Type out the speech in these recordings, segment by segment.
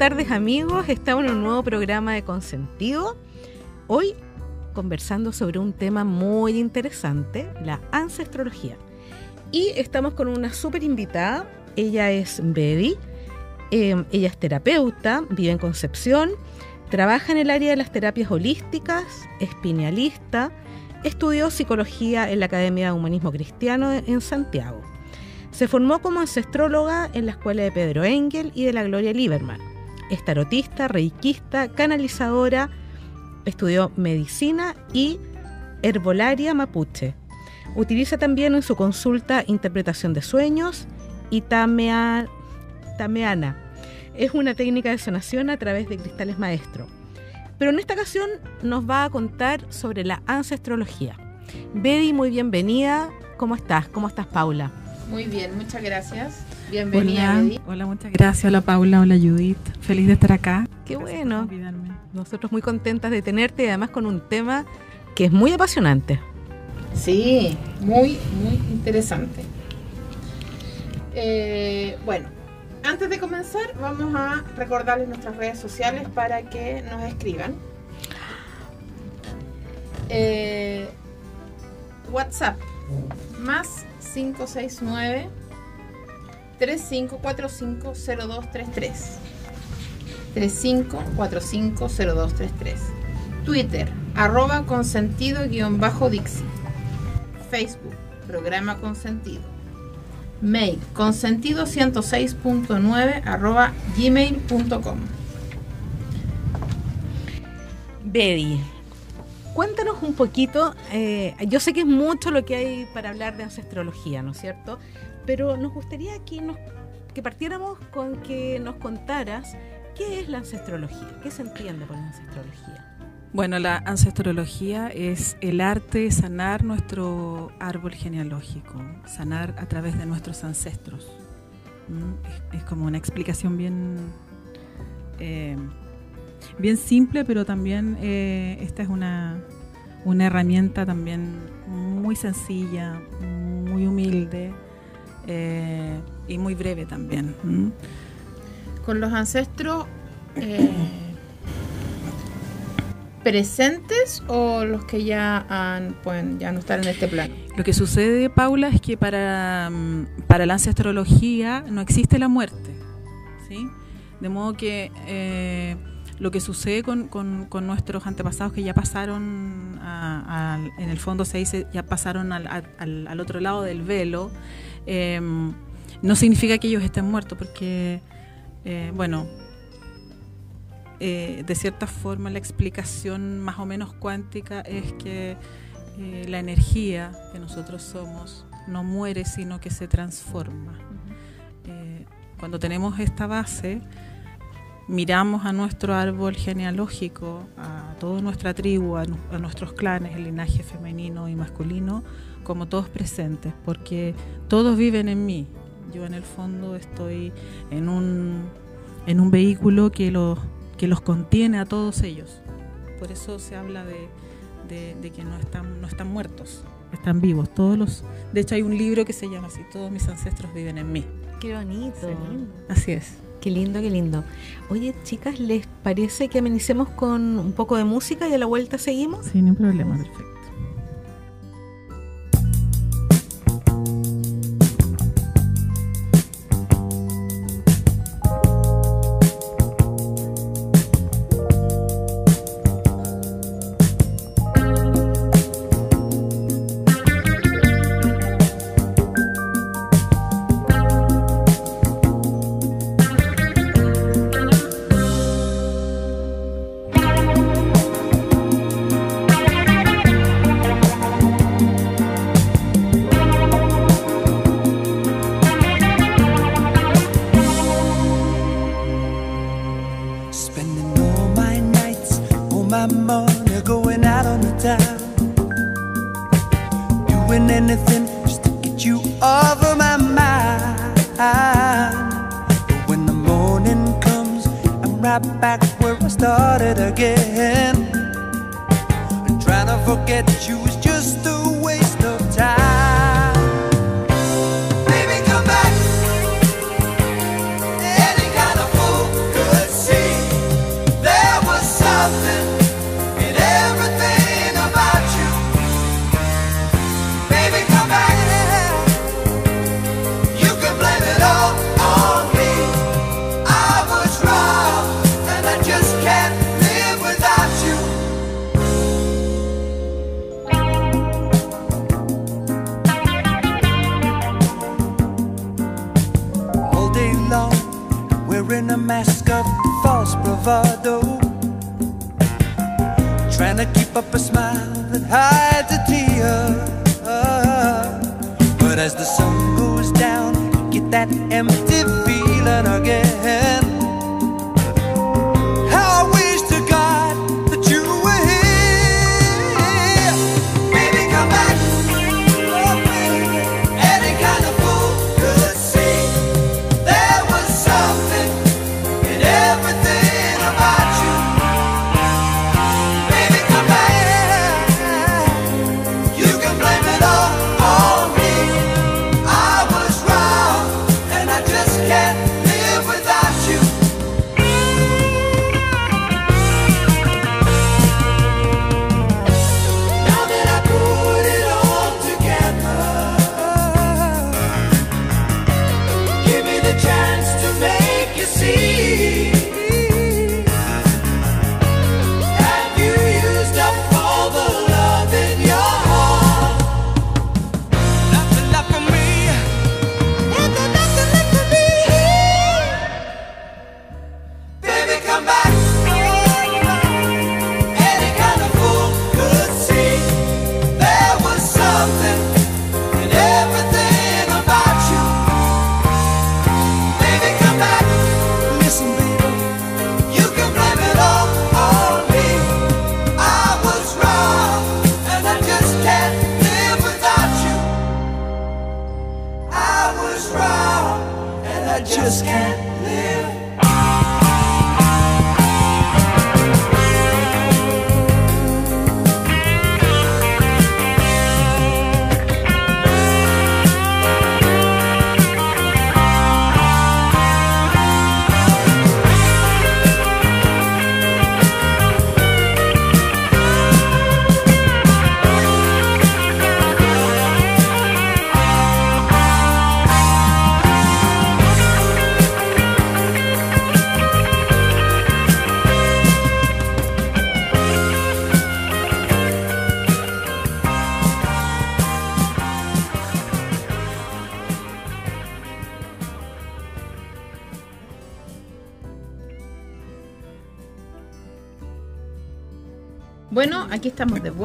tardes amigos, estamos en un nuevo programa de Consentido. Hoy conversando sobre un tema muy interesante, la ancestrología. Y estamos con una súper invitada, ella es Betty, eh, ella es terapeuta, vive en Concepción, trabaja en el área de las terapias holísticas, es pinealista, estudió psicología en la Academia de Humanismo Cristiano en Santiago. Se formó como ancestróloga en la escuela de Pedro Engel y de la Gloria Lieberman. Es tarotista, reikista, canalizadora, estudió medicina y herbolaria mapuche. Utiliza también en su consulta interpretación de sueños y tameana. Es una técnica de sanación a través de cristales maestro. Pero en esta ocasión nos va a contar sobre la ancestrología. Betty, muy bienvenida. ¿Cómo estás? ¿Cómo estás, Paula? Muy bien, muchas gracias. Bienvenida, hola, Hola, muchas gracias. Hola, Paula. Hola, Judith. Feliz de estar acá. Qué bueno. Nosotros muy contentas de tenerte y además con un tema que es muy apasionante. Sí, muy, muy interesante. Eh, bueno, antes de comenzar vamos a recordarles nuestras redes sociales para que nos escriban. Eh, WhatsApp más 569 35450233 35450233 Twitter arroba consentido guion bajo Dixie. Facebook programa consentido. Mail consentido 106.9 arroba gmail.com Betty cuéntanos un poquito, eh, yo sé que es mucho lo que hay para hablar de ancestrología, ¿no es cierto? Pero nos gustaría que, nos, que partiéramos con que nos contaras qué es la ancestrología, qué se entiende por la ancestrología. Bueno, la ancestrología es el arte de sanar nuestro árbol genealógico, sanar a través de nuestros ancestros. ¿Mm? Es, como una explicación bien... Eh, bien simple, pero también eh, esta es una, una herramienta también muy sencilla, muy humilde eh, y muy breve también. Con los ancestros eh, presentes o los que ya han, pueden ya no estar en este plano. Lo que sucede, Paula, es que para, para la ancestrología no existe la muerte, ¿sí? De modo que lo que sucede con, con, nuestros antepasados que ya pasaron, en el fondo se dice, ya pasaron al, al, otro lado del velo, em, no significa que ellos estén muertos, porque, eh, bueno, eh, de cierta forma la explicación más o menos cuántica es que eh, la energía que nosotros somos no muere, sino que se transforma. cuando tenemos esta base, miramos a nuestro árbol genealógico, a toda nuestra tribu, a, nuestros clanes, el linaje femenino y masculino, como todos presentes, porque todos viven en mí. Yo en el fondo estoy en un, en un vehículo que los, que los contiene a todos ellos. Por eso se habla de, que no están, no están muertos, están vivos. Todos los, de hecho hay un libro que se llama así, Todos mis ancestros viven en mí. Qué bonito. Así es. Qué lindo, qué lindo. Oye, chicas, ¿les parece que amenicemos con un poco de música y a la vuelta seguimos? Sin ningún problema, perfecto.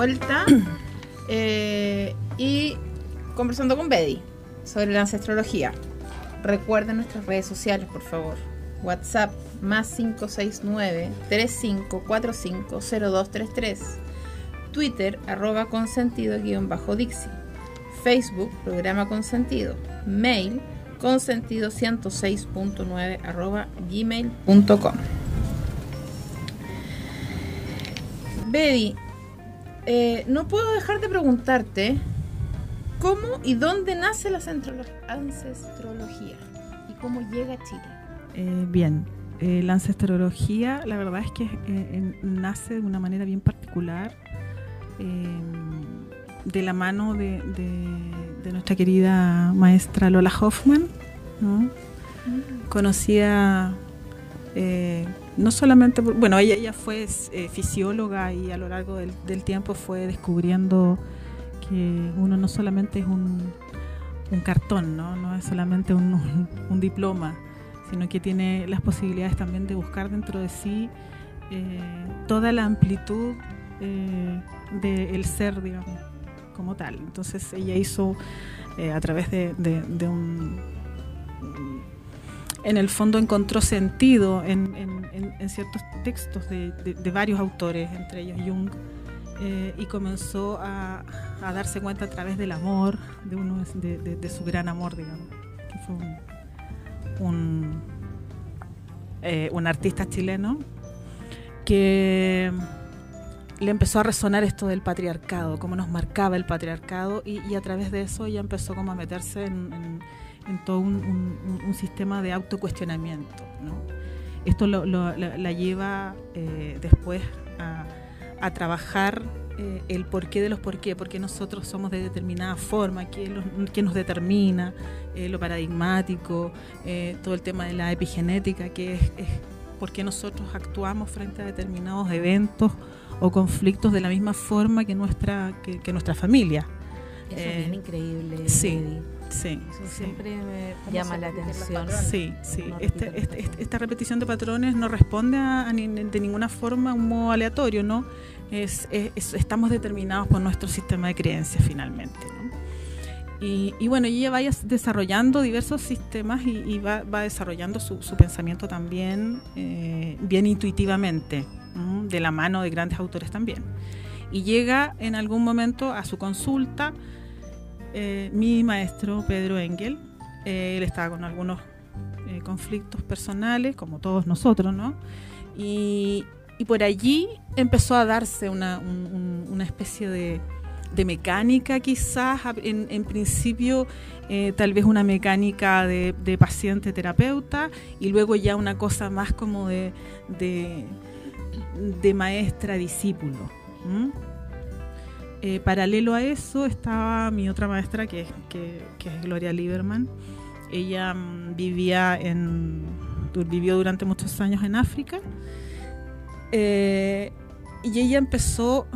Vuelta eh, y conversando con Betty sobre la ancestrología. Recuerden nuestras redes sociales, por favor. WhatsApp más 569-3545-0233. Twitter arroba consentido guion bajo Dixie. Facebook programa consentido. Mail consentido 106.9 arroba gmail.com. Betty, eh, no puedo dejar de preguntarte cómo y dónde nace la ancestrología y cómo llega a Chile. Eh, bien, eh, la ancestrología, la verdad es que nace de una manera bien particular, eh, de la mano de, de- de nuestra querida maestra Lola Hoffman, ¿no? conocida eh, no solamente, bueno, ella, ella fue eh, fisióloga y a lo largo del, tiempo fue descubriendo que uno no solamente es un, un cartón, ¿no? no es solamente un, un- diploma, sino que tiene las posibilidades también de buscar dentro de sí eh, toda la amplitud eh, del ser, digamos, como tal. Entonces ella hizo a través de, de- de un... En el fondo encontró sentido en, ciertos textos de, varios autores, entre ellos Jung, eh, y comenzó a, darse cuenta a través del amor, de, uno, su gran amor, digamos, que fue eh, un artista chileno que le empezó a resonar esto del patriarcado, cómo nos marcaba el patriarcado y, a través de eso ella empezó como a meterse en- en todo un, un- un- sistema de autocuestionamiento. ¿no? Esto lo- lo- la, la lleva eh, después a, a trabajar eh, el porqué de los por qué, porque nosotros somos de determinada forma, qué, los- qué nos determina, eh, lo paradigmático, todo el tema de la epigenética, que es, es por qué nosotros actuamos frente a determinados eventos o conflictos de la misma forma que nuestra, que, que nuestra familia. Eso es bien increíble. sí. Sí, Eso sí. siempre me ¿Cómo llama la atención. Sí, sí. No Este- este- este- esta repetición de patrones no responde a, a ni- de ninguna forma a un modo aleatorio, ¿no? Es, es- es- estamos determinados por nuestro sistema de creencias finalmente, ¿no? Y, y bueno, ella va desarrollando diversos sistemas y, y va, va desarrollando su, su pensamiento también eh, bien intuitivamente, de la mano de grandes autores también. Y llega en algún momento a su consulta eh, mi maestro Pedro Engel. Eh, él estaba con algunos eh, conflictos personales, como todos nosotros, ¿no? Y, por allí empezó a darse una, un- un- una especie de, mecánica quizás, en, principio tal vez una mecánica de, paciente-terapeuta y luego ya una cosa más como de, maestra-discípulo. ¿m? Eh, paralelo a eso estaba mi otra maestra que, es- que, que es Gloria Lieberman. Ella mm, vivía en, vivió durante muchos años en África eh, y ella empezó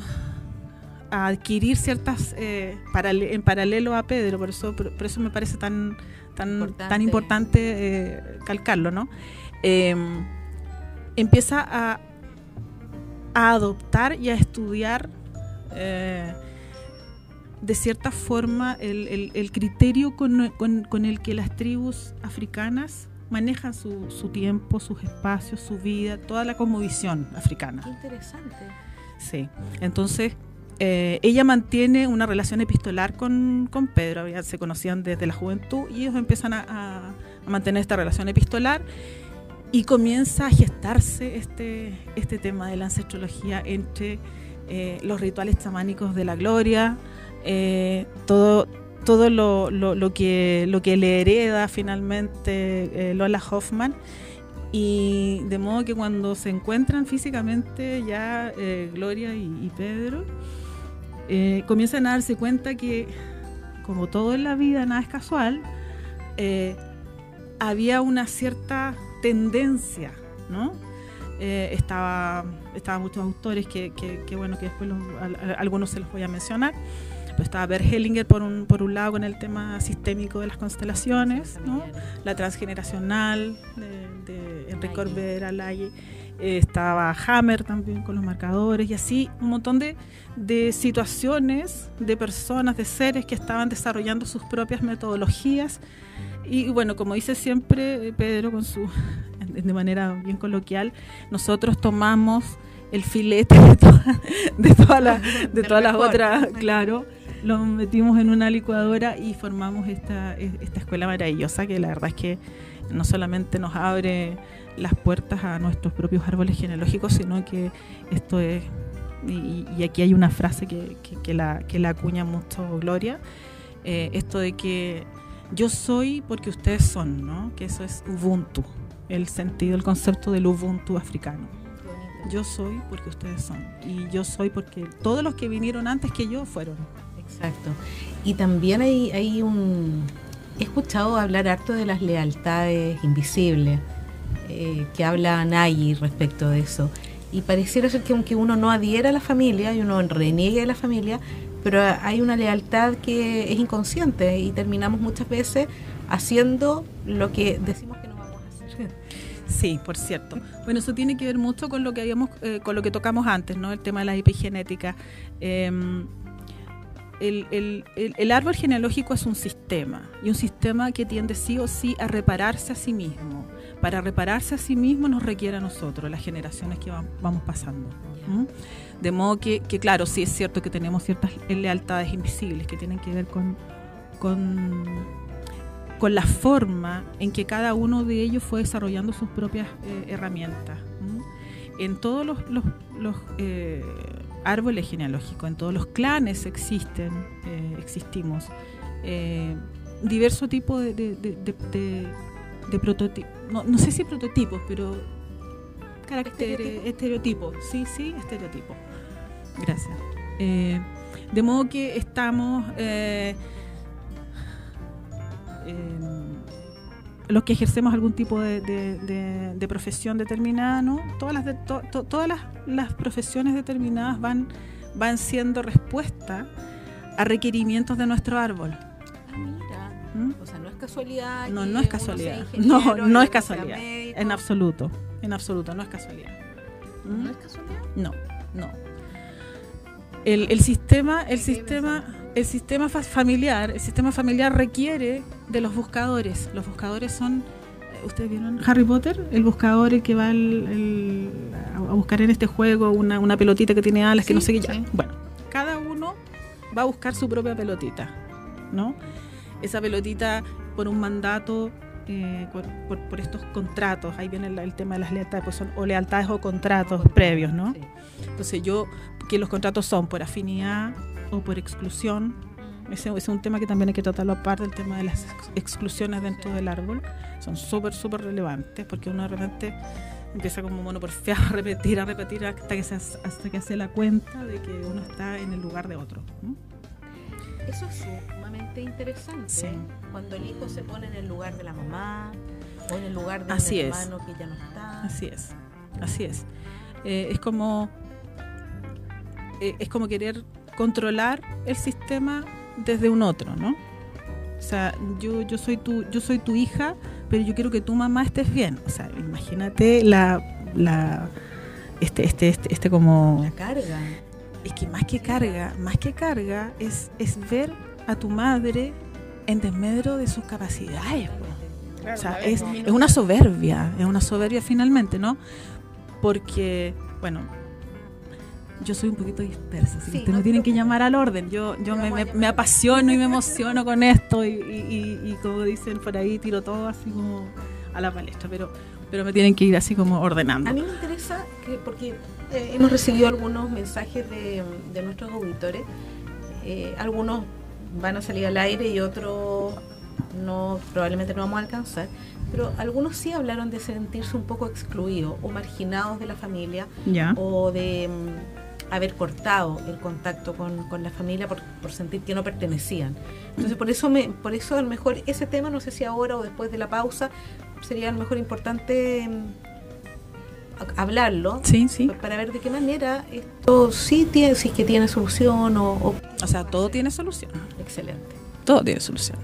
a adquirir ciertas eh, parale- en paralelo a Pedro, por eso, por, por eso me parece tan tan Importante. tan importante eh, calcarlo, ¿no? Eh, empieza a, a adoptar y a estudiar eh, de cierta forma el, el- el criterio con, con- con el que las tribus africanas manejan su, su tiempo, sus espacios, su vida, toda la cosmovisión africana. Qué interesante. Sí. Entonces, eh, ella mantiene una relación epistolar con, con Pedro, ya se conocían desde la juventud y ellos empiezan a, a- a mantener esta relación epistolar y comienza a gestarse este, este tema de la ancestrología entre eh, los rituales chamánicos de la gloria, eh, todo, todo lo, lo- que, lo que le hereda finalmente eh, Lola Hoffman. Y de modo que cuando se encuentran físicamente ya Gloria y, y Pedro, comienzan a darse cuenta que, como todo en la vida, nada es casual, había una cierta tendencia, ¿no? Estaba, estaban muchos autores que, que- que, bueno, que después los- al- al- algunos se los voy a mencionar. Pero estaba Bert Hellinger por un, por un lado con el tema sistémico de las constelaciones, ¿no? la transgeneracional de, de Enrique. Corbera, Laye. Eh, estaba Hammer también con los marcadores y así un montón de, de situaciones, de personas, de seres que estaban desarrollando sus propias metodologías. Y bueno, como dice siempre eh, Pedro con su de manera bien coloquial, nosotros tomamos el filete de, toda- de, toda la- de todas las otras, claro, lo metimos en una licuadora y formamos esta, esta escuela maravillosa que la verdad es que no solamente nos abre las puertas a nuestros propios árboles genealógicos, sino que esto es, y, y aquí hay una frase que, que- que la, que la acuña mucho Gloria, eh, esto de que yo soy porque ustedes son, ¿no? que eso es Ubuntu, el sentido, el concepto del Ubuntu africano. Yo soy porque ustedes son. Y yo soy porque todos los que vinieron antes que yo fueron. Exacto. Y también hay, hay un... He escuchado hablar harto de las lealtades invisibles, eh, que habla Nayi respecto de eso. Y pareciera ser que aunque uno no adhiera a la familia y uno reniegue de la familia, pero hay una lealtad que es inconsciente y terminamos muchas veces haciendo lo que decimos que Sí, por cierto. Bueno, eso tiene que ver mucho con lo que habíamos, eh, con lo que tocamos antes, ¿no? El tema de la epigenética. Eh, el, árbol genealógico es un sistema y un sistema que tiende sí o sí a repararse a sí mismo. Para repararse a sí mismo nos requiere a nosotros, las generaciones que va- vamos pasando. De modo que, que, claro, sí es cierto que tenemos ciertas lealtades invisibles que tienen que ver con, con, con la forma en que cada uno de ellos fue desarrollando sus propias eh, herramientas. En todos los, los- los, eh, árboles genealógicos, en todos los clanes existen, eh, existimos, diverso tipo de, de, de, de- de prototipo- no, no sé si prototipos, pero caracteres, estereotipos, sí, sí, estereotipos. Gracias. De modo que estamos eh, em, los que ejercemos algún tipo de, de- de- de profesión determinada, ¿no? Todas las, de- to- to- todas las, las profesiones determinadas van, van siendo respuesta a requerimientos de nuestro árbol. Ah, mira. ¿m? casualidad. No, no es sea casualidad. ingeniero No, y no otro es sea casualidad. médico. En absoluto. En absoluto, no es casualidad. ¿Mm? ¿No es casualidad? No, no. El, el sistema, el sistema, el sistema fa- familiar, el sistema familiar requiere de los buscadores. Los buscadores son, eh, ¿ustedes vieron Harry Potter? El buscador el que va el- a buscar en este juego una, una pelotita que tiene alas, que no sé qué sí. Bueno, cada uno va a buscar su propia pelotita, ¿no? Esa pelotita por un mandato. Eh, por, por- por estos contratos, ahí viene el, el tema de las lealtades, pues son o lealtades o contratos previos, ¿no? Sí. Entonces yo, que los contratos son por afinidad o por exclusión, ese es un tema que también hay que tratarlo aparte, el tema de las ex- exclusiones dentro Sí. del árbol, son súper, súper relevantes, porque uno de repente empieza como mono porfiado a repetir, a repetir hasta que se hasta que hace la cuenta de que uno está en el lugar de otro. ¿no? Eso es sumamente interesante. Sí. Cuando el hijo se pone en el lugar de la mamá o en el lugar de Así un es. hermano que ya no está. Así es, así es. Eh, es como eh, es como querer controlar el sistema desde un otro, ¿no? O sea, yo, yo soy tu, yo soy tu hija, pero yo quiero que tu mamá estés bien. O sea, imagínate la, la este, este, este, este como La carga. es que más que carga, más que carga, es, es ver a tu madre en desmedro de sus capacidades. Claro, O sea, es, una soberbia, es una soberbia finalmente, ¿no? Porque, bueno, yo soy un poquito dispersa, así que Sí, ustedes no tienen que llamar al orden. Yo, yo me, apasiono y me emociono con esto y, y- y- y como dicen por ahí, tiro todo así como a la palestra, pero, pero me tienen que ir así como ordenando. A mí me interesa que, porque eh, hemos recibido algunos mensajes de, de nuestros auditores. Eh, algunos van a salir al aire y otros no probablemente no vamos a alcanzar. Pero algunos sí hablaron de sentirse un poco excluidos o marginados de la familia o de mm, haber cortado el contacto con, con la familia por, por sentir que no pertenecían. Entonces por eso me, por eso a lo mejor ese tema, no sé si ahora o después de la pausa, sería a lo mejor importante mm, hablarlo Sí, sí. para ver de qué manera esto sí tiene, si es que tiene solución o, o- O sea, todo tiene solución. excelente. Todo tiene solución.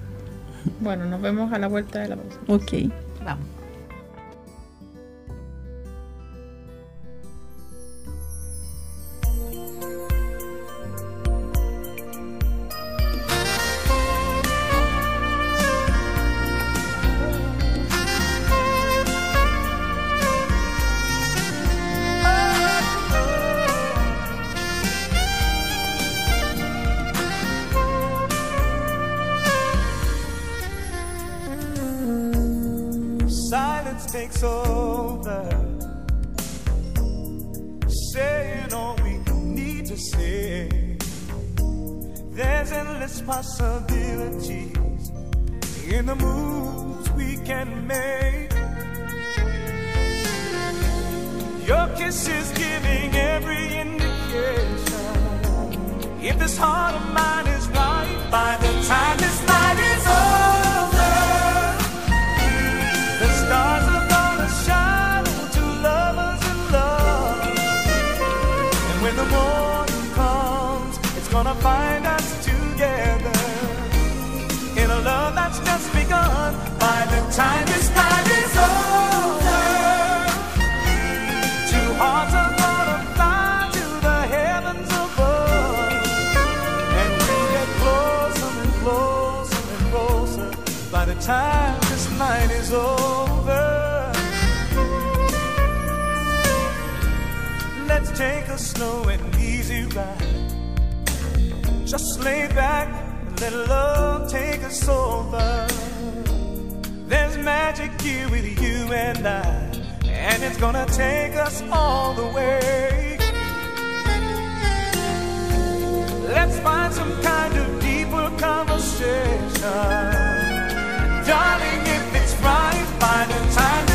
Bueno, nos vemos a la vuelta de la pausa. Ok. Vamos. A slow and easy ride. Just lay back and let love take us over. There's magic here with you and I, and it's gonna take us all the way. Let's find some kind of deeper conversation. Darling, if it's right by the time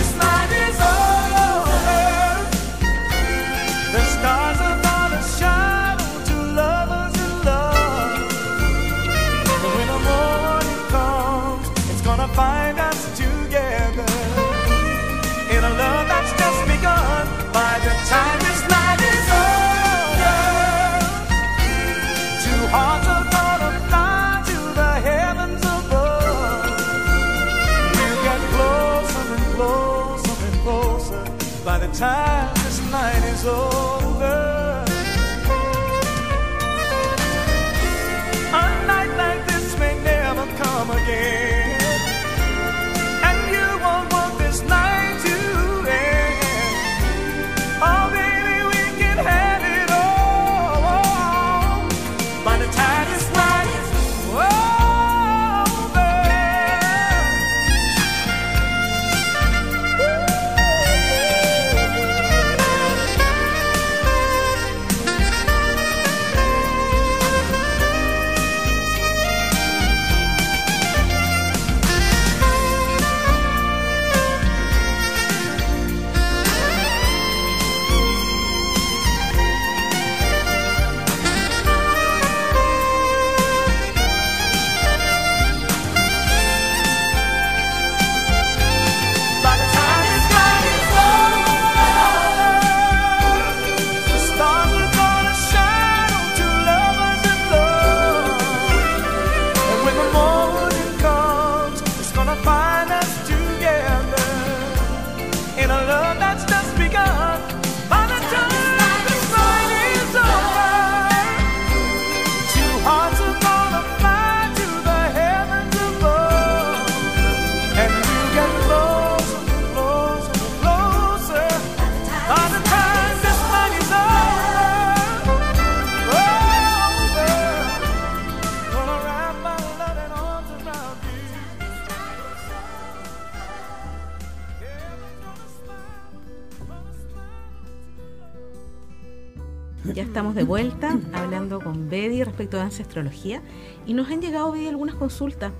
Betty respecto a ancestrología y nos han llegado Betty algunas consultas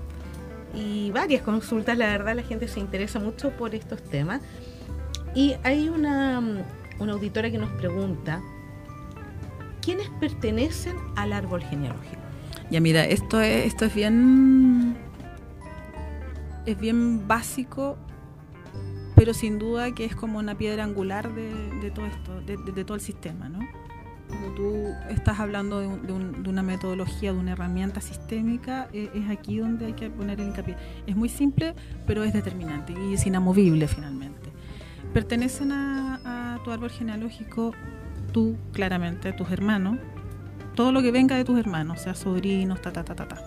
y varias consultas, la verdad la gente se interesa mucho por estos temas y hay una, una auditora que nos pregunta ¿quiénes pertenecen al árbol genealógico? Ya mira, esto es, esto es bien. Es bien básico, pero sin duda que es como una piedra angular de, todo esto, de todo el sistema, ¿no? Cuando tú estás hablando de, un- de un- de una metodología, de una herramienta sistémica, eh, es aquí donde hay que poner el hincapié. Es muy simple, pero es determinante y es inamovible finalmente. Pertenecen a, a tu árbol genealógico tú, claramente, tus hermanos, todo lo que venga de tus hermanos, sea sobrinos, ta, ta, ta, ta, ta.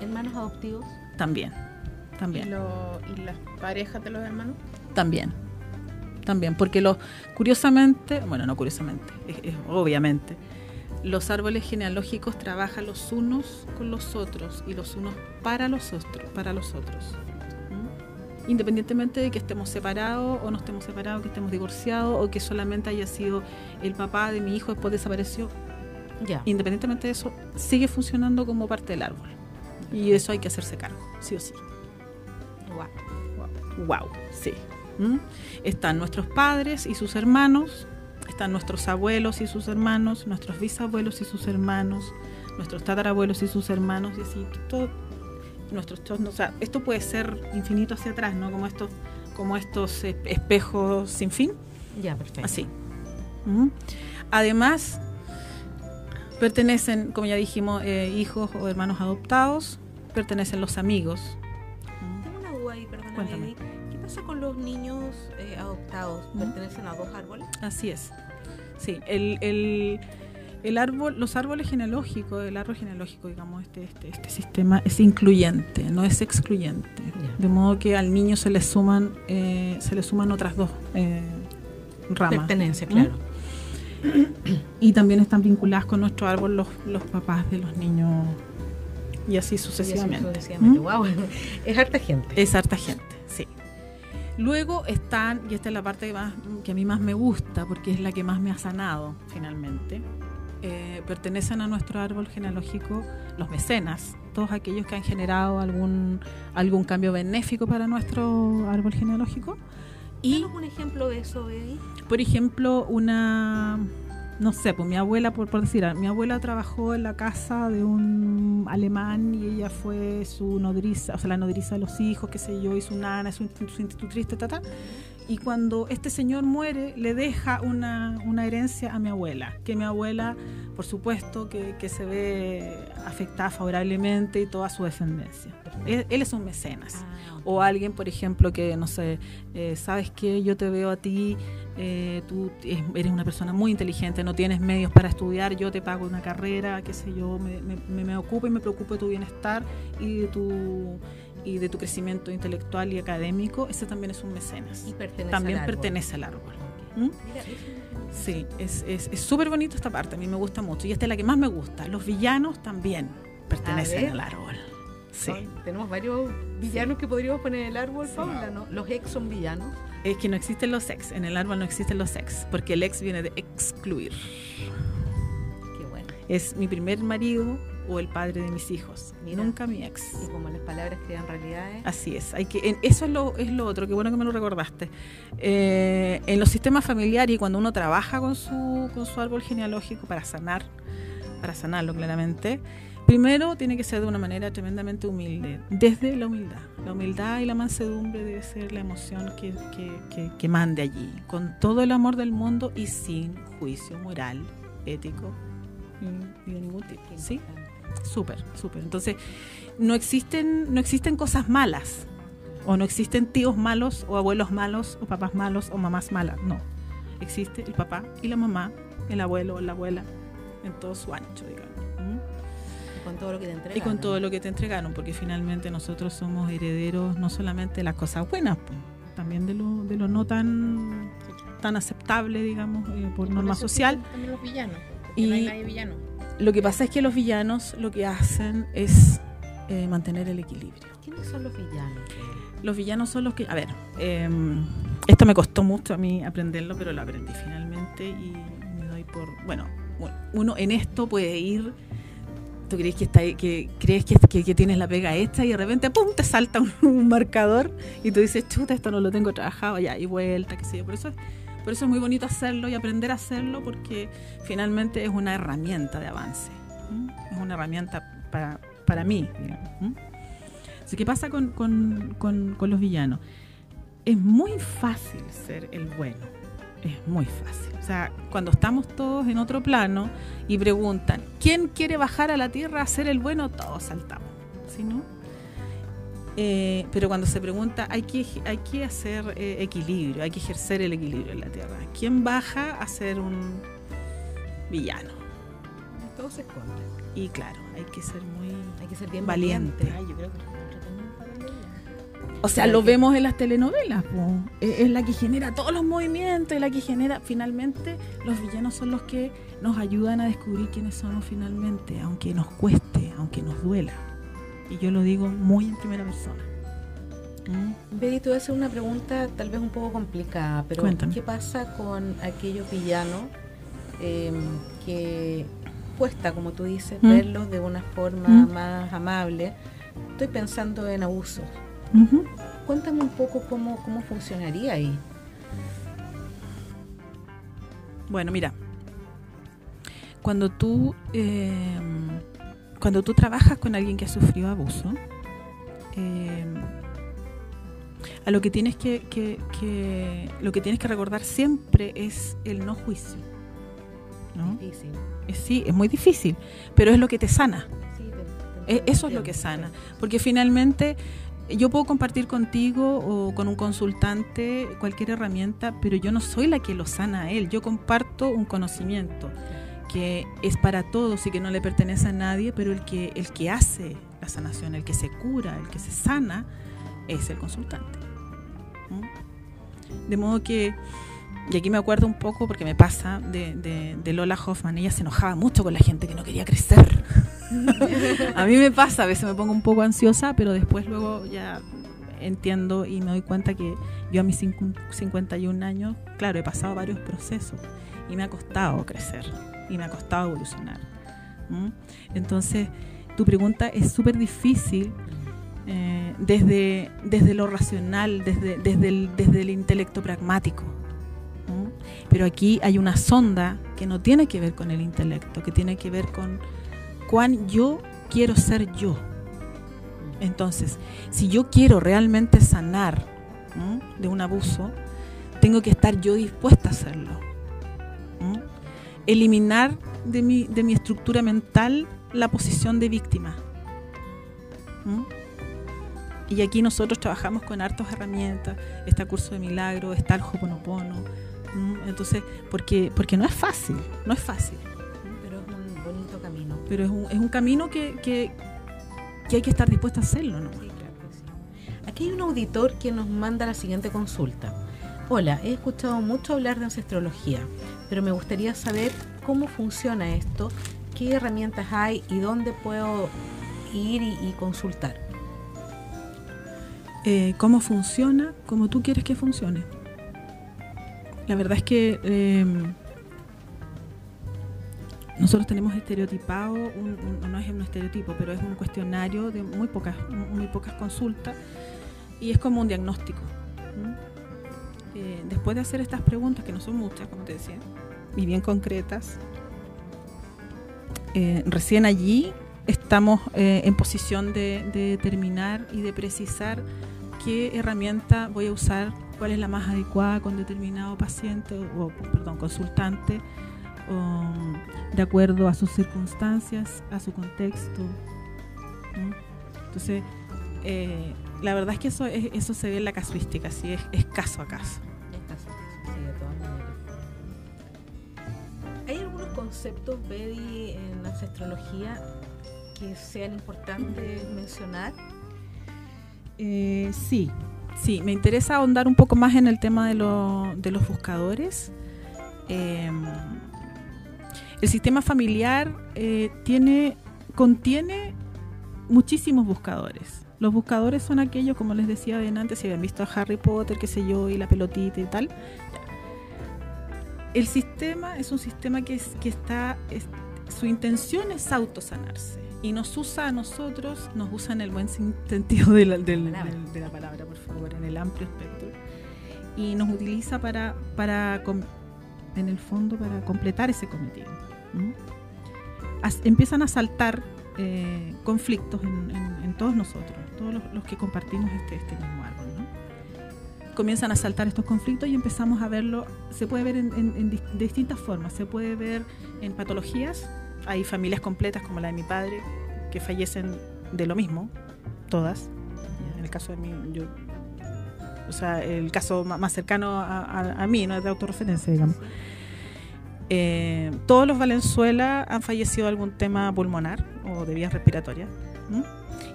¿Hermanos adoptivos? También, ¿Y, también, lo- y las parejas de los hermanos? también, también, porque los, curiosamente, bueno, no curiosamente, es- es obviamente, los árboles genealógicos trabajan los unos con los otros y los unos para los otros, para los otros. ¿Mm? Independientemente de que estemos separados o no estemos separados, que estemos divorciados o que solamente haya sido el papá de mi hijo después desapareció, Ya. independientemente de eso, sigue funcionando como parte del árbol. Y eso hay que hacerse cargo, sí o sí. Guau. Wow, sí. ¿Mm? Están nuestros padres y sus hermanos, están nuestros abuelos y sus hermanos, nuestros bisabuelos y sus hermanos, nuestros tatarabuelos y sus hermanos, y así todo. Nuestros, o sea, esto puede ser infinito hacia atrás, ¿no? Como estos, como estos eh, espejos sin fin. Ya, perfecto. Así. Además, pertenecen, como ya dijimos, eh, hijos o hermanos adoptados, pertenecen los amigos. Tengo una duda ahí, perdóname. Cuéntame. ¿Qué pasa con los niños eh, adoptados? ¿Pertenecen a dos árboles? Así es. Sí, el, el, el árbol, los árboles genealógicos, el árbol genealógico, digamos, este, este, este sistema es incluyente, no es excluyente. De modo que al niño se le suman, eh, se le suman otras dos eh, ramas. Pertenencia, ¿Mm? claro. Y también están vinculadas con nuestro árbol los, los papás de los niños y así Y así sucesivamente. sucesivamente. ¿Mm? Wow, es harta gente. Es harta gente. Luego están, y esta es la parte que, más, que a mí más me gusta, porque es la que más me ha sanado finalmente, eh, pertenecen a nuestro árbol genealógico los mecenas, todos aquellos que han generado algún, algún cambio benéfico para nuestro árbol genealógico. Y un ejemplo de eso, Eddie. por ejemplo, una, no sé, pues mi abuela, por, por decir, mi abuela trabajó en la casa de un alemán y ella fue su nodriza, o sea, la nodriza de los hijos, qué sé yo, y su nana, su, su institutriz, ta, ta, ta. y cuando este señor muere, le deja una, una herencia a mi abuela, que mi abuela, por supuesto, que, que se ve afectada favorablemente y toda su descendencia. Él, él es un mecenas. Ah, O alguien, por ejemplo, que, no sé, eh, sabes que yo te veo a ti, eh, tú es- eres una persona muy inteligente, no tienes medios para estudiar, yo te pago una carrera, qué sé yo, me, me, me- ocupo y me preocupo de tu bienestar y de tu, y de tu crecimiento intelectual y académico, ese también es un mecenas. y pertenece También al pertenece al árbol. ¿Mm? Sí, es es- es súper bonito esta parte, a mí me gusta mucho. Y esta es la que más me gusta. Los villanos también pertenecen al árbol. Sí. son- tenemos varios villanos que podríamos poner en el árbol, Paula, ¿no? Los ex son villanos. Es que no existen los ex, en el árbol no existen los ex, porque el ex viene de excluir. Qué bueno. Es mi primer marido o el padre de mis hijos, Mira. nunca mi ex. Y como las palabras crean realidades. Así es, hay que, en- eso es lo, es lo otro, qué bueno que me lo recordaste. Eh, en los sistemas familiares y cuando uno trabaja con su, con su árbol genealógico para sanar, para sanarlo claramente, primero tiene que ser de una manera tremendamente humilde, desde la humildad. La humildad y la mansedumbre debe ser la emoción que, que, que- que mande allí, con todo el amor del mundo y sin juicio moral, ético, ni de ningún tipo. ¿Sí? Súper, súper. Entonces, no existen, no existen cosas malas. O no existen tíos malos, o abuelos malos, o papás malos, o mamás malas. No. Existe el papá y la mamá, el abuelo o la abuela, en todo su ancho, digamos. Y con todo lo que te entregan. Y con todo lo que te entregaron, porque finalmente nosotros somos herederos no solamente de las cosas buenas, pues, también de lo, de lo no tan, tan aceptable, digamos, eh, por Y norma social. También los villanos. Y- no hay nadie villano. Lo que pasa es que los villanos lo que hacen es eh, mantener el equilibrio. ¿Quiénes son los villanos? Los villanos son los que... A ver, eh, esto me costó mucho a mí aprenderlo, pero lo aprendí finalmente y me doy por... Bueno, bueno, uno en esto puede ir... Tú crees que, está, que crees que, tienes la pega hecha y de repente ¡pum! te salta un, marcador y tú dices, chuta, esto no lo tengo trabajado ya y vuelta, qué sé yo. Por eso, por eso es muy bonito hacerlo y aprender a hacerlo porque finalmente es una herramienta de avance. Es una herramienta para, para mí, digamos. Así que pasa con- con- con los villanos. Es muy fácil ser el bueno. Es muy fácil. O sea, cuando estamos todos en otro plano y preguntan, ¿quién quiere bajar a la tierra a ser el bueno? Todos saltamos. ¿Sí, no? Eh, pero cuando se pregunta, hay que, hay que hacer eh, equilibrio, hay que ejercer el equilibrio en la tierra. ¿Quién baja a ser un villano? Todos se esconden. Y claro, hay que ser muy Hay que ser bien valiente. valiente. Ay, yo creo que O sea, lo vemos en las telenovelas, po. Es, es la que genera todos los movimientos, es la que genera, finalmente, los villanos son los que nos ayudan a descubrir quiénes somos finalmente, aunque nos cueste, aunque nos duela. Y yo lo digo muy en primera persona. ¿Mm? Betty, te voy a hacer una pregunta tal vez un poco complicada, pero Cuéntame. ¿qué pasa con aquellos villanos eh, que cuesta, como tú dices, ¿Mm? verlos de una forma ¿Mm? más amable? Estoy pensando en abusos. Cuéntame un poco cómo, cómo funcionaría ahí. Bueno, mira, cuando tú eh, cuando tú trabajas con alguien que ha sufrido abuso, eh, a lo que tienes que, que- que- lo que tienes que recordar siempre es el no juicio. ¿no? Difícil. Sí, es muy difícil, pero es lo que te sana. Sí, te- te E- Eso es lo que sana. Porque finalmente yo puedo compartir contigo o con un consultante cualquier herramienta, pero yo no soy la que lo sana a él. Yo comparto un conocimiento que es para todos y que no le pertenece a nadie, pero el que, el que hace la sanación, el que se cura, el que se sana, es el consultante. De modo que, y aquí me acuerdo un poco porque me pasa de, de- Lola Hoffman, ella se enojaba mucho con la gente que no quería crecer. a mí me pasa, a veces me pongo un poco ansiosa, pero después luego ya entiendo y me doy cuenta que yo a mis cincu- 51 años, claro, he pasado varios procesos y me ha costado crecer y me ha costado evolucionar. Entonces, tu pregunta es súper difícil eh, desde, desde lo racional, desde, desde, desde el intelecto pragmático. Pero aquí hay una sonda que no tiene que ver con el intelecto, que tiene que ver con cuán yo quiero ser yo. Entonces, si yo quiero realmente sanar de un abuso, tengo que estar yo dispuesta a hacerlo. Eliminar de mi, de mi estructura mental la posición de víctima. Y aquí nosotros trabajamos con hartas herramientas. Está Curso de Milagro, está el Hoponopono. ¿Mm? Entonces, porque, porque no es fácil, no es fácil. Pero es un bonito camino. Pero es un, es un camino que, que, que hay que estar dispuesta a hacerlo, ¿no? Sí, claro que sí. Aquí hay un auditor que nos manda la siguiente consulta. Hola, he escuchado mucho hablar de ancestrología, pero me gustaría saber cómo funciona esto, qué herramientas hay y dónde puedo ir y, y consultar. eh, cómo funciona, como tú quieres que funcione. La verdad es que eh, nosotros tenemos estereotipado, un- no es un estereotipo, pero es un cuestionario de muy pocas, muy pocas consultas y es como un diagnóstico. Eh, después de hacer estas preguntas, que no son muchas, como te decía, y bien concretas, eh, recién allí estamos eh, en posición de determinar y de precisar qué herramienta voy a usar, cuál es la más adecuada con determinado paciente o, perdón, consultante, o, de acuerdo a sus circunstancias, a su contexto. Entonces, eh, la verdad es que eso, es- eso se ve en la casuística, sí, es, es caso a caso. Sí, de todas maneras. ¿Hay algunos conceptos, Betty, en la ancestrología que sean importantes mencionar? Eh, sí, sí, me interesa ahondar un poco más en el tema de, lo- de los buscadores. Eh, el sistema familiar eh, tiene, contiene muchísimos buscadores. Los buscadores son aquellos, como les decía bien antes, si habían visto a Harry Potter, qué sé yo, y la pelotita y tal. El sistema es un sistema que, es, que está, es- su intención es autosanarse y nos usa a nosotros, nos usa en el buen sentido de la, del- Palabra. del- de la palabra, por favor, en el amplio espectro, y nos utiliza para, para en el fondo, para completar ese cometido. ¿m? As- empiezan a saltar eh, conflictos en, en- en todos nosotros, todos los, los que compartimos este, este mismo árbol. ¿no? Comienzan a saltar estos conflictos y empezamos a verlo, se puede ver en, en- distintas formas, se puede ver en patologías, hay familias completas como la de mi padre que fallecen de lo mismo, todas. En el caso de mí, yo, o sea, el caso más cercano a, a- a mí, no es de autorreferencia, digamos. Eh, todos los Valenzuela han fallecido de algún tema pulmonar o de vías respiratorias. ¿m?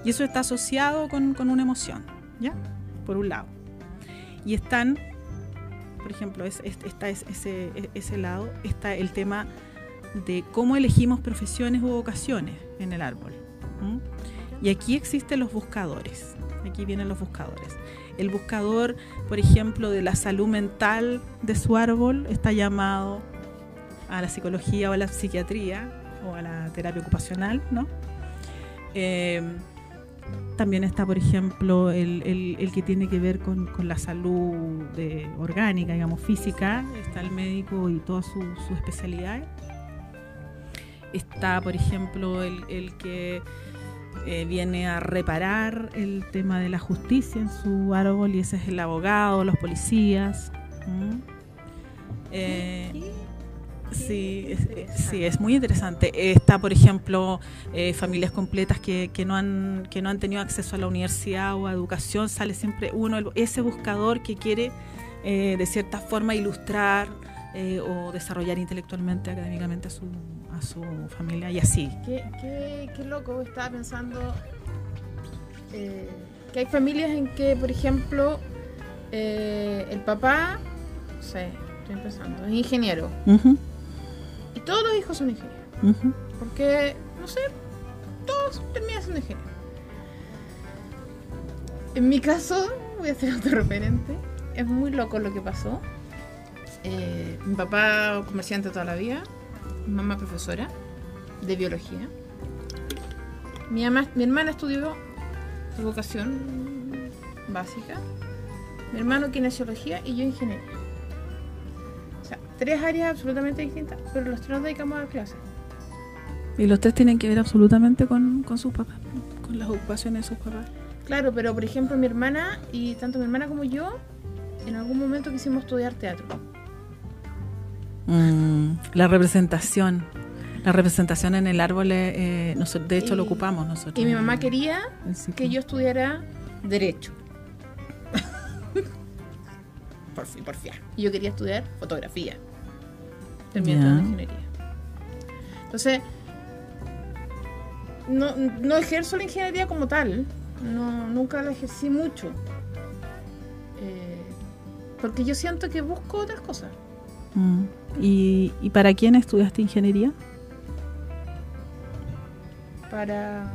Y eso está asociado con, con una emoción, ¿ya? Por un lado. Y están, por ejemplo, es, es- está es- ese, e- ese lado, está el tema de cómo elegimos profesiones u vocaciones en el árbol. Y aquí existen los buscadores. Aquí vienen los buscadores. El buscador, por ejemplo, de la salud mental de su árbol está llamado a la psicología o a la psiquiatría o a la terapia ocupacional, ¿no? Eh, también está, por ejemplo, el, el- que tiene que ver con, con la salud de- orgánica, digamos, física. Está el médico y todas sus sus especialidades. Está, por ejemplo, el, el que eh, viene a reparar el tema de la justicia en su árbol y ese es el abogado, los policías. Eh, Sí, es, eh, sí, es muy interesante. Está, por ejemplo, eh, familias completas que, que no han que no han tenido acceso a la universidad o a educación. Sale siempre uno, el- ese buscador que quiere, de cierta forma, ilustrar o desarrollar intelectualmente, académicamente a su, su familia y así. Qué, qué, qué loco, estaba pensando eh, que hay familias en que, por ejemplo, eh, el papá, no sé, estoy empezando, es ingeniero y todos los hijos son ingenieros. Porque, no sé, todos terminan siendo ingenieros. En mi caso, voy a ser autorreferente, es muy loco lo que pasó. Eh, mi papá comerciante toda la vida, mamá profesora de biología. Mi, ama- mi hermana estudió educación básica, mi hermano kinesiología y yo ingeniería. O sea, tres áreas absolutamente distintas, pero los tres nos dedicamos a dar clases. Y los tres tienen que ver absolutamente con, con sus papás, con las ocupaciones de sus papás. Claro, pero por ejemplo mi hermana y tanto mi hermana como yo en algún momento quisimos estudiar teatro. Mm, la representación. La representación en el árbol, eh, nosotros, de hecho, Y- lo ocupamos nosotros. Y mi mamá quería que yo estudiara Derecho. por fin, por fin. Y yo quería estudiar fotografía. Terminé estudiando ingeniería. Entonces, no, no ejerzo la ingeniería como tal. No, nunca la ejercí mucho. Eh, porque yo siento que busco otras cosas. Mm. ¿Y, ¿Y para quién estudiaste ingeniería? Para.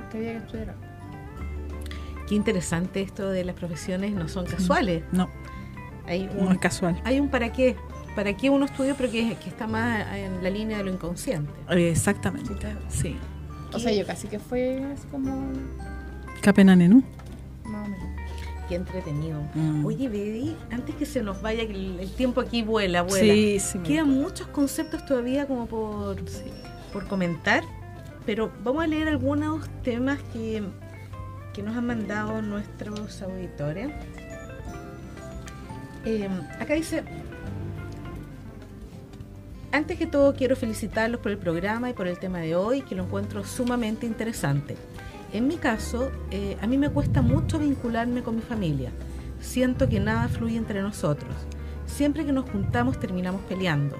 Porque había que estudiar. Qué interesante esto de las profesiones no son casuales. No, Hay no un, es casual. hay un para qué. ¿Para qué uno estudia? Pero que, que está más en la línea de lo inconsciente. Exactamente, sí. O sea, yo casi que fue así como. Qué Qué entretenido. Mm. Oye, Betty, antes que se nos vaya, que el, el tiempo aquí vuela, vuela. Sí, sí. Quedan muchos conceptos todavía como por, por comentar, pero vamos a leer algunos temas que, que nos han mandado nuestros auditores. Eh, acá dice, antes que todo quiero felicitarlos por el programa y por el tema de hoy, que lo encuentro sumamente interesante. En mi caso, eh, a mí me cuesta mucho vincularme con mi familia. Siento que nada fluye entre nosotros. Siempre que nos juntamos terminamos peleando.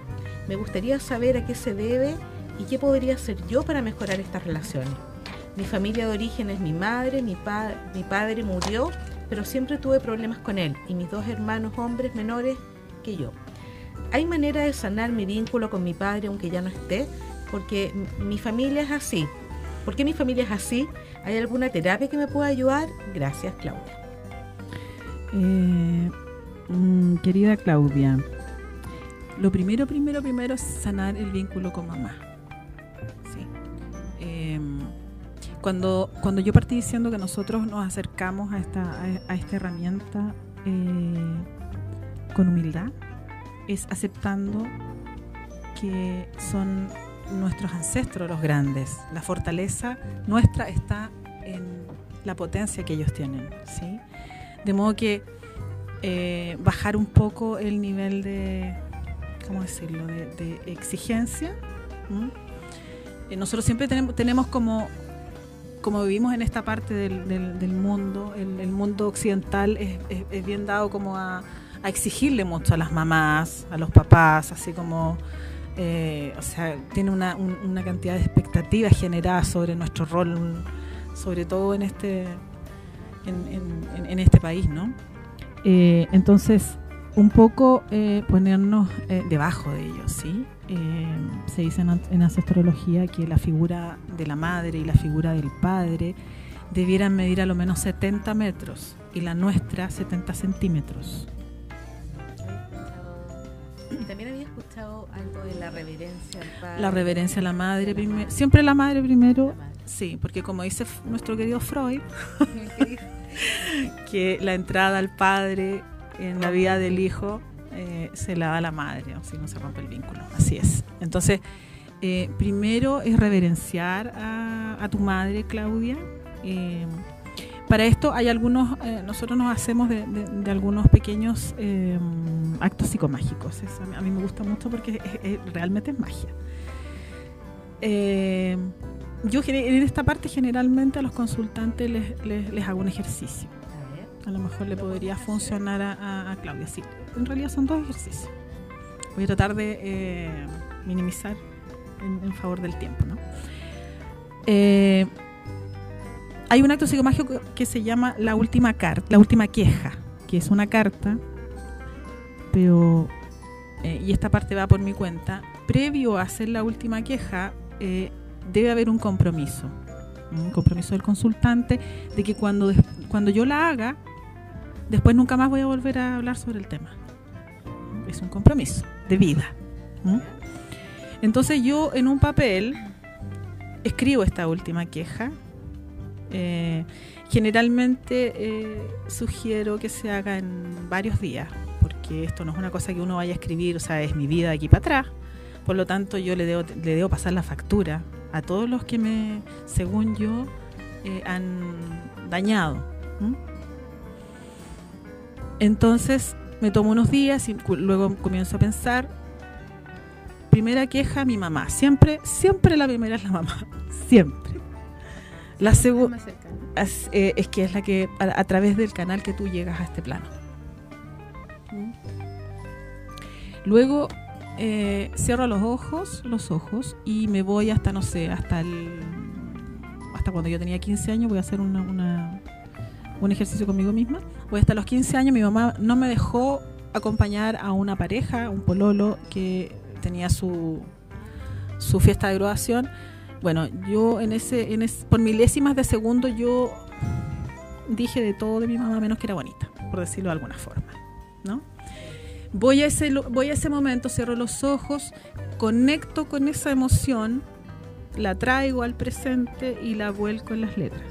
Me gustaría saber a qué se debe y qué podría hacer yo para mejorar estas relaciones. Mi familia de origen es mi madre, mi, pa- mi padre murió, pero siempre tuve problemas con él y mis dos hermanos hombres menores que yo. ¿Hay manera de sanar mi vínculo con mi padre aunque ya no esté? Porque mi familia es así. ¿Por qué mi familia es así? ¿Hay alguna terapia que me pueda ayudar? Gracias, Claudia. Eh, mm, querida Claudia, lo primero, primero, primero es sanar el vínculo con mamá. Sí. Eh, cuando, cuando yo partí diciendo que nosotros nos acercamos a esta, a esta herramienta eh, con humildad, es aceptando que son nuestros ancestros los grandes. La fortaleza nuestra está en la potencia que ellos tienen. ¿sí? De modo que eh, bajar un poco el nivel de, ¿cómo decirlo?, de, exigencia. Eh, nosotros siempre tenemos, tenemos como, como vivimos en esta parte del, del- mundo, el, mundo occidental es bien dado como a, a exigirle mucho a las mamás, a los papás, así como... eh, o sea, tiene una, un- una cantidad de expectativas generadas sobre nuestro rol, sobre todo en este, en, en- este país, ¿no? Eh, entonces, un poco eh, ponernos debajo de ellos, ¿sí? Se dice en, en ancestrología que la figura de la madre y la figura del padre debieran medir a lo menos 70 metros y la nuestra 70 centímetros. También había escuchado algo de la reverencia al padre. La reverencia a la madre La primero, madre. siempre la madre primero, La madre. sí, porque como dice nuestro querido Freud, que la entrada al padre en la vida del hijo eh, se la da a la madre, o si no se rompe el vínculo. Así es. Entonces, eh, primero es reverenciar a, a tu madre, Claudia. Eh, para esto hay algunos, eh, nosotros nos hacemos de, algunos pequeños eh, actos psicomágicos. A mí- me gusta mucho porque realmente es magia. Eh, yo en esta parte generalmente a los consultantes les, hago un ejercicio. A lo mejor le podría funcionar a, Claudia. Sí, en realidad son dos ejercicios. Voy a tratar de minimizar en, en favor del tiempo. ¿no? Hay un acto psicomágico que se llama la última carta, la última queja, que es una carta, pero eh, y esta parte va por mi cuenta. Previo a hacer la última queja, eh, debe haber un compromiso, un compromiso del consultante de que cuando cuando yo la haga, después nunca más voy a volver a hablar sobre el tema. Es un compromiso de vida. Entonces yo en un papel escribo esta última queja. Eh, generalmente eh, sugiero que se haga en varios días, porque esto no es una cosa que uno vaya a escribir, o sea, es mi vida de aquí para atrás. Por lo tanto, yo le debo, le debo pasar la factura a todos los que me, según yo, eh, han dañado. Entonces me tomo unos días y luego comienzo a pensar. Primera queja, mi mamá. Siempre, siempre la primera es la mamá. Siempre. La segunda Más eh, es que es la que a, a través del canal que tú llegas a este plano. ¿Mm? Luego eh, cierro los ojos, los ojos y me voy hasta no sé, hasta el hasta cuando yo tenía 15 años voy a hacer una, una- un ejercicio conmigo misma. Voy hasta los 15 años, mi mamá no me dejó acompañar a una pareja, un pololo que tenía su su fiesta de graduación bueno, yo en ese, en ese, por milésimas de segundo yo dije de todo de mi mamá menos que era bonita, por decirlo de alguna forma, ¿no? Voy a ese, voy a ese momento, cierro los ojos, conecto con esa emoción, la traigo al presente y la vuelco en las letras.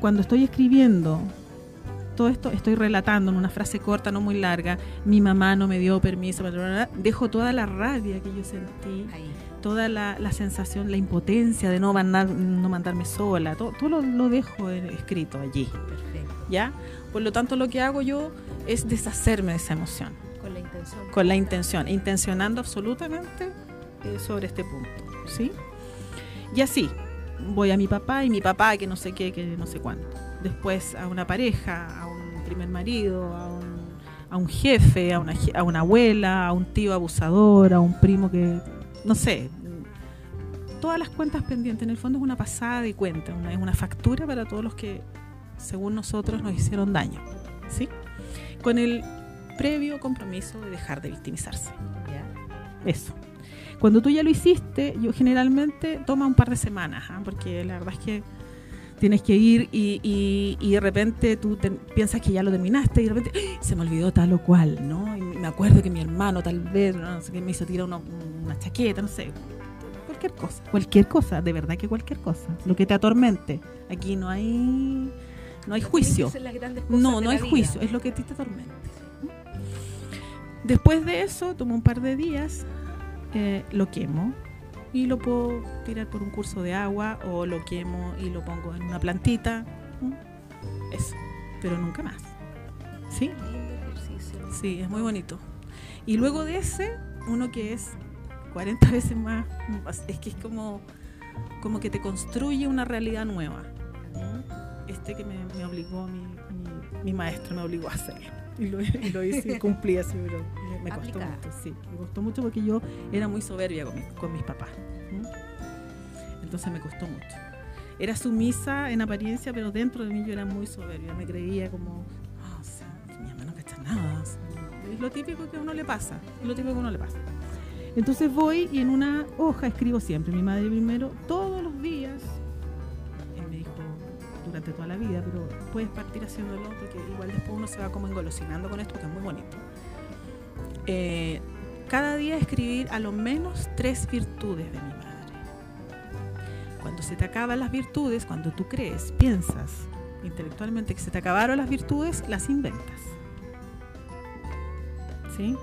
Cuando estoy escribiendo todo esto, estoy relatando en una frase corta, no muy larga, mi mamá no me dio permiso, bla, bla, bla, dejo toda la rabia que yo sentí, Ahí. toda la, la sensación, la impotencia de no, mandar, no mandarme sola, todo, todo lo, lo dejo escrito allí, Perfecto. ¿ya? Por lo tanto, lo que hago yo es deshacerme de esa emoción, Con la intención. con la intención, intencionando absolutamente eh, sobre este punto, ¿sí? Y así, voy a mi papá y mi papá que no sé qué, que no sé cuánto. Después a una pareja, a primer marido, a un, jefe, a una, a una abuela, a un tío abusador, a un primo que, no sé, todas las cuentas pendientes. En el fondo es una pasada de cuenta, es una factura para todos los que, según nosotros, nos hicieron daño, ¿sí? Con el previo compromiso de dejar de victimizarse. Eso. Cuando tú ya lo hiciste, yo generalmente toma un par de semanas, ¿ah? porque la verdad es que tienes que ir y, y- y de repente tú te- piensas que ya lo terminaste y de repente ¡ay! se me olvidó tal o cual, ¿no? Y me acuerdo que mi hermano tal vez, no sé qué, me hizo tirar una, una chaqueta, no sé. Cualquier cosa, cualquier cosa, de verdad que cualquier cosa. Lo que te atormente. Aquí no hay, no hay juicio. No, no hay vida. juicio, es lo que a ti te atormenta. Después de eso, tomo un par de días, eh, lo quemo y lo puedo tirar por un curso de agua o lo quemo y lo pongo en una plantita. Eso, pero nunca más. ¿Sí? Sí, es muy bonito. Y luego de ese, uno que es 40 veces más, es que es como, como que te construye una realidad nueva. Este que me, me obligó, mi, mi- mi maestro me obligó a hacerlo. Y lo, y lo hice y cumplí así, pero me, me costó mucho, sí. Me costó mucho porque yo era muy soberbia con, mi- con mis papás. ¿Mm? Entonces me costó mucho. Era sumisa en apariencia, pero dentro de mí yo era muy soberbia. Me creía como, "Ah, o sea, mi mamá no cacha nada. o sea, es lo típico que a uno le pasa. Es lo típico que a uno le pasa. Entonces voy y en una hoja escribo siempre, mi madre primero, todos los días. Él me dijo durante toda la vida, pero puedes partir haciéndolo porque igual después uno se va como engolosinando con esto, que es muy bonito. Eh, cada día escribir a lo menos tres virtudes de mi madre. Cuando se te acaban las virtudes, cuando tú crees, piensas intelectualmente que se te acabaron las virtudes, las inventas. ¿Sí?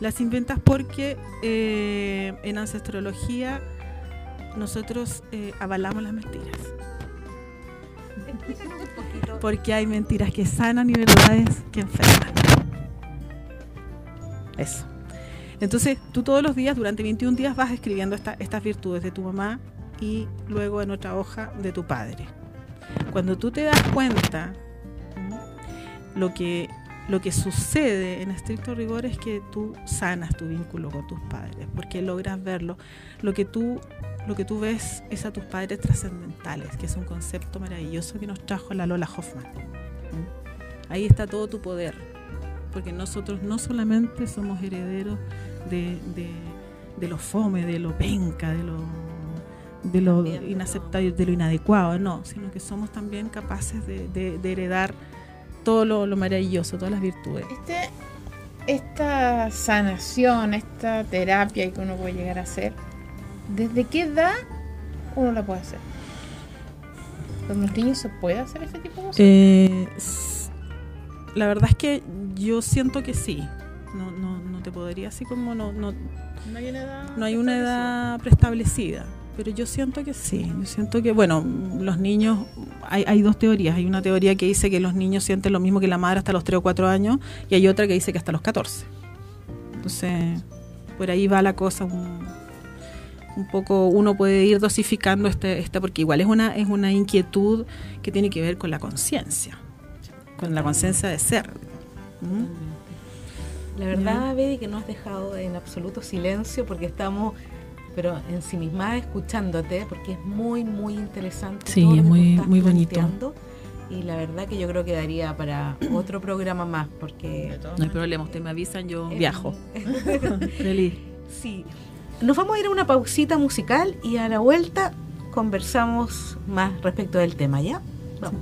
Las inventas porque eh, en ancestrología nosotros eh, avalamos las mentiras. Porque hay mentiras que sanan y verdades que enferman. Eso. Entonces, tú todos los días, durante 21 días, vas escribiendo esta- estas virtudes de tu mamá y luego en otra hoja de tu padre. Cuando tú te das cuenta, lo que, lo que sucede en estricto rigor es que tú sanas tu vínculo con tus padres, porque logras verlo. Lo que tú, lo que tú ves es a tus padres trascendentales, que es un concepto maravilloso que nos trajo la Lola Hoffman. Ahí está todo tu poder, porque nosotros no solamente somos herederos de, de, de lo fome, de lo penca, de lo, de lo de lo- inaceptable, de lo inadecuado, no, sino que somos también capaces de, de- de heredar todo lo, lo maravilloso, todas las virtudes. Este, esta sanación, esta terapia que uno puede llegar a hacer, ¿desde qué edad uno la puede hacer? ¿Con los niños se puede hacer este tipo de cosas? Eh, la verdad es que yo siento que sí. No, no, no te podría así como no, no, no hay una edad. no hay una edad preestablecida. pero yo siento que sí. Yo siento que, bueno, los niños, hay, hay dos teorías. Hay una teoría que dice que los niños sienten lo mismo que la madre hasta los 3 o 4 años y hay otra que dice que hasta los 14. Entonces, por ahí va la cosa un, un poco, uno puede ir dosificando este, este, porque igual es una, es una inquietud que tiene que ver con la conciencia, con la conciencia de ser. ¿Mm? La verdad, Betty, que no has dejado en absoluto silencio porque estamos, pero ensimismadas escuchándote, porque es muy, muy interesante. Sí, todo lo es muy- muy bonito. Y la verdad que yo creo que daría para otro programa más, porque... No hay problema, usted me avisan, yo es- viajo. Feliz. Sí. Nos vamos a ir a una pausita musical y a la vuelta conversamos más respecto del tema, ¿ya? Vamos.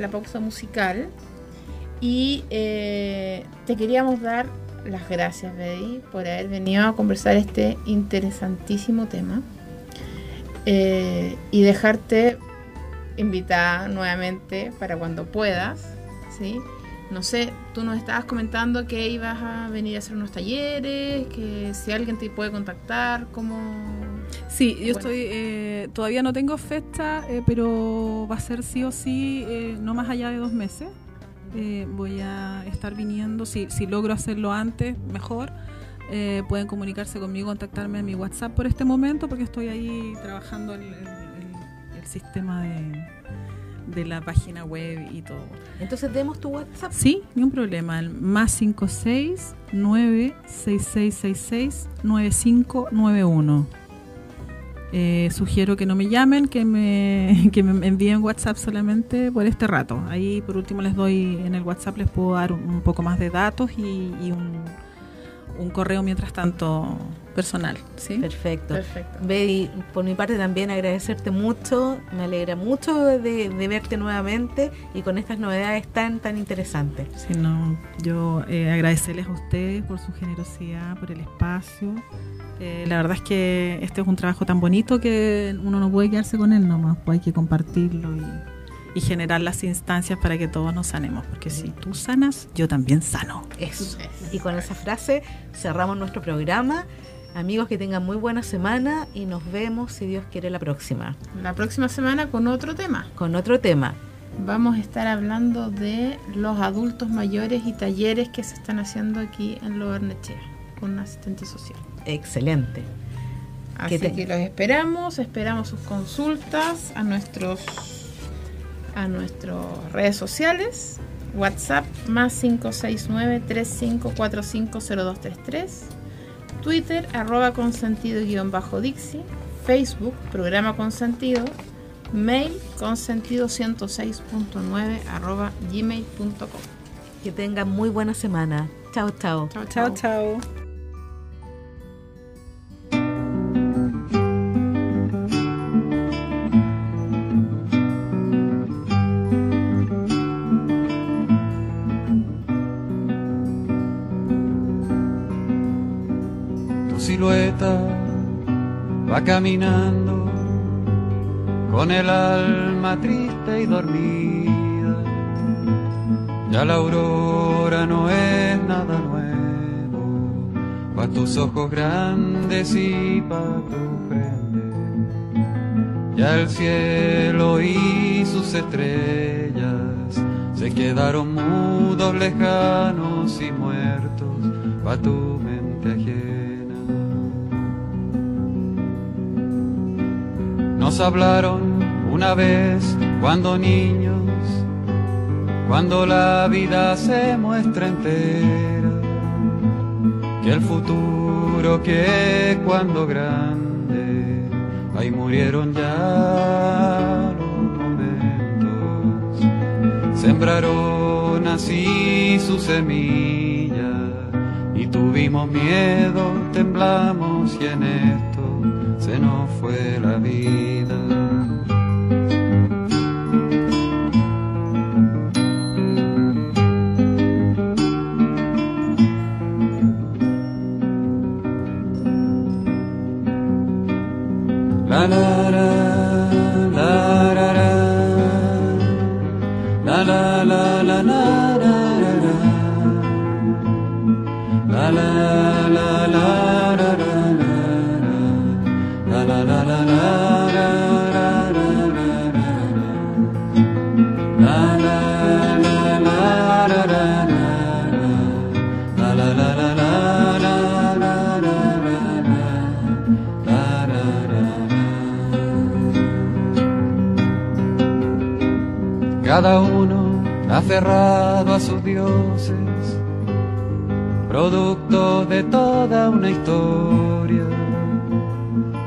La pausa musical y eh, te queríamos dar las gracias, Betty, por haber venido a conversar este interesantísimo tema eh, y dejarte invitada nuevamente para cuando puedas, ¿sí? No sé, tú nos estabas comentando que ibas a venir a hacer unos talleres, que si alguien te puede contactar, ¿cómo...? Sí, yo Bueno. estoy, eh, todavía no tengo fecha, eh, pero va a ser sí o sí, eh, no más allá de dos meses. Eh, voy a estar viniendo, si, si logro hacerlo antes, mejor. Eh, pueden comunicarse conmigo, contactarme en mi WhatsApp por este momento, porque estoy ahí trabajando el, el- el- el sistema de, de la página web y todo. Entonces demos tu WhatsApp. Sí, ni un problema. El más 56 96666 9591. Eh, sugiero que no me llamen, que me, que me envíen WhatsApp solamente por este rato. Ahí por último les doy, en el WhatsApp les puedo dar un, un poco más de datos y, y un, un correo mientras tanto personal. ¿sí? Perfecto. Perfecto. Betty, por mi parte también agradecerte mucho, me alegra mucho de, de verte nuevamente y con estas novedades tan, tan interesantes. Sí, no, yo eh, agradecerles a ustedes por su generosidad, por el espacio. Eh, la verdad es que este es un trabajo tan bonito que uno no puede quedarse con él nomás, pues hay que compartirlo y, y generar las instancias para que todos nos sanemos, porque si tú sanas, yo también sano. Eso. Y con esa frase cerramos nuestro programa. Amigos, que tengan muy buena semana y nos vemos, si Dios quiere, la próxima, La próxima semana con otro tema. con otro tema. Vamos a estar hablando de los adultos mayores y talleres que se están haciendo aquí en Lo Barnechea con un asistente social. Excelente. Así te- que los esperamos, esperamos sus consultas a nuestros a nuestras redes sociales, WhatsApp más 569 35450233, Twitter arroba consentido guion bajo Dixie, Facebook programa consentido, mail consentido 106.9 arroba gmail.com. Que tengan muy buena semana. Chao, chao. Chao, Chao, chao. Caminando con el alma triste y dormida. Ya la aurora no es nada nuevo, pa' tus ojos grandes y pa' tu frente. Ya el cielo y sus estrellas se quedaron mudos, lejanos y muertos pa' tu mente ajena. Hablaron una vez cuando niños, cuando la vida se muestra entera, que el futuro que cuando grande, ahí murieron ya los momentos, sembraron así su semilla y tuvimos miedo, temblamos y en esto se nos fue la vida. Cada uno aferrado a sus dioses, producto de toda una historia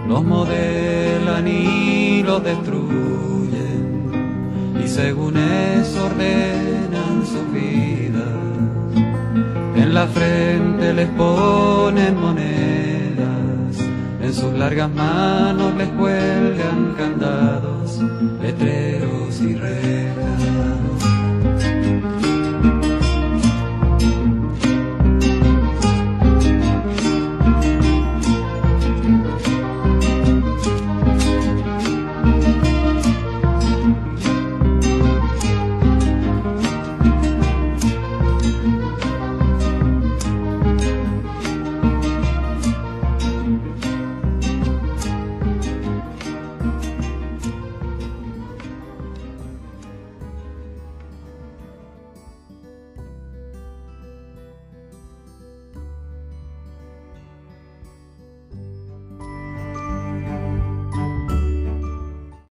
los modelan y los destruyen y según eso ordenan su vida. En la frente les ponen monedas, en sus largas manos les cuelgan candados, letreros y rejas.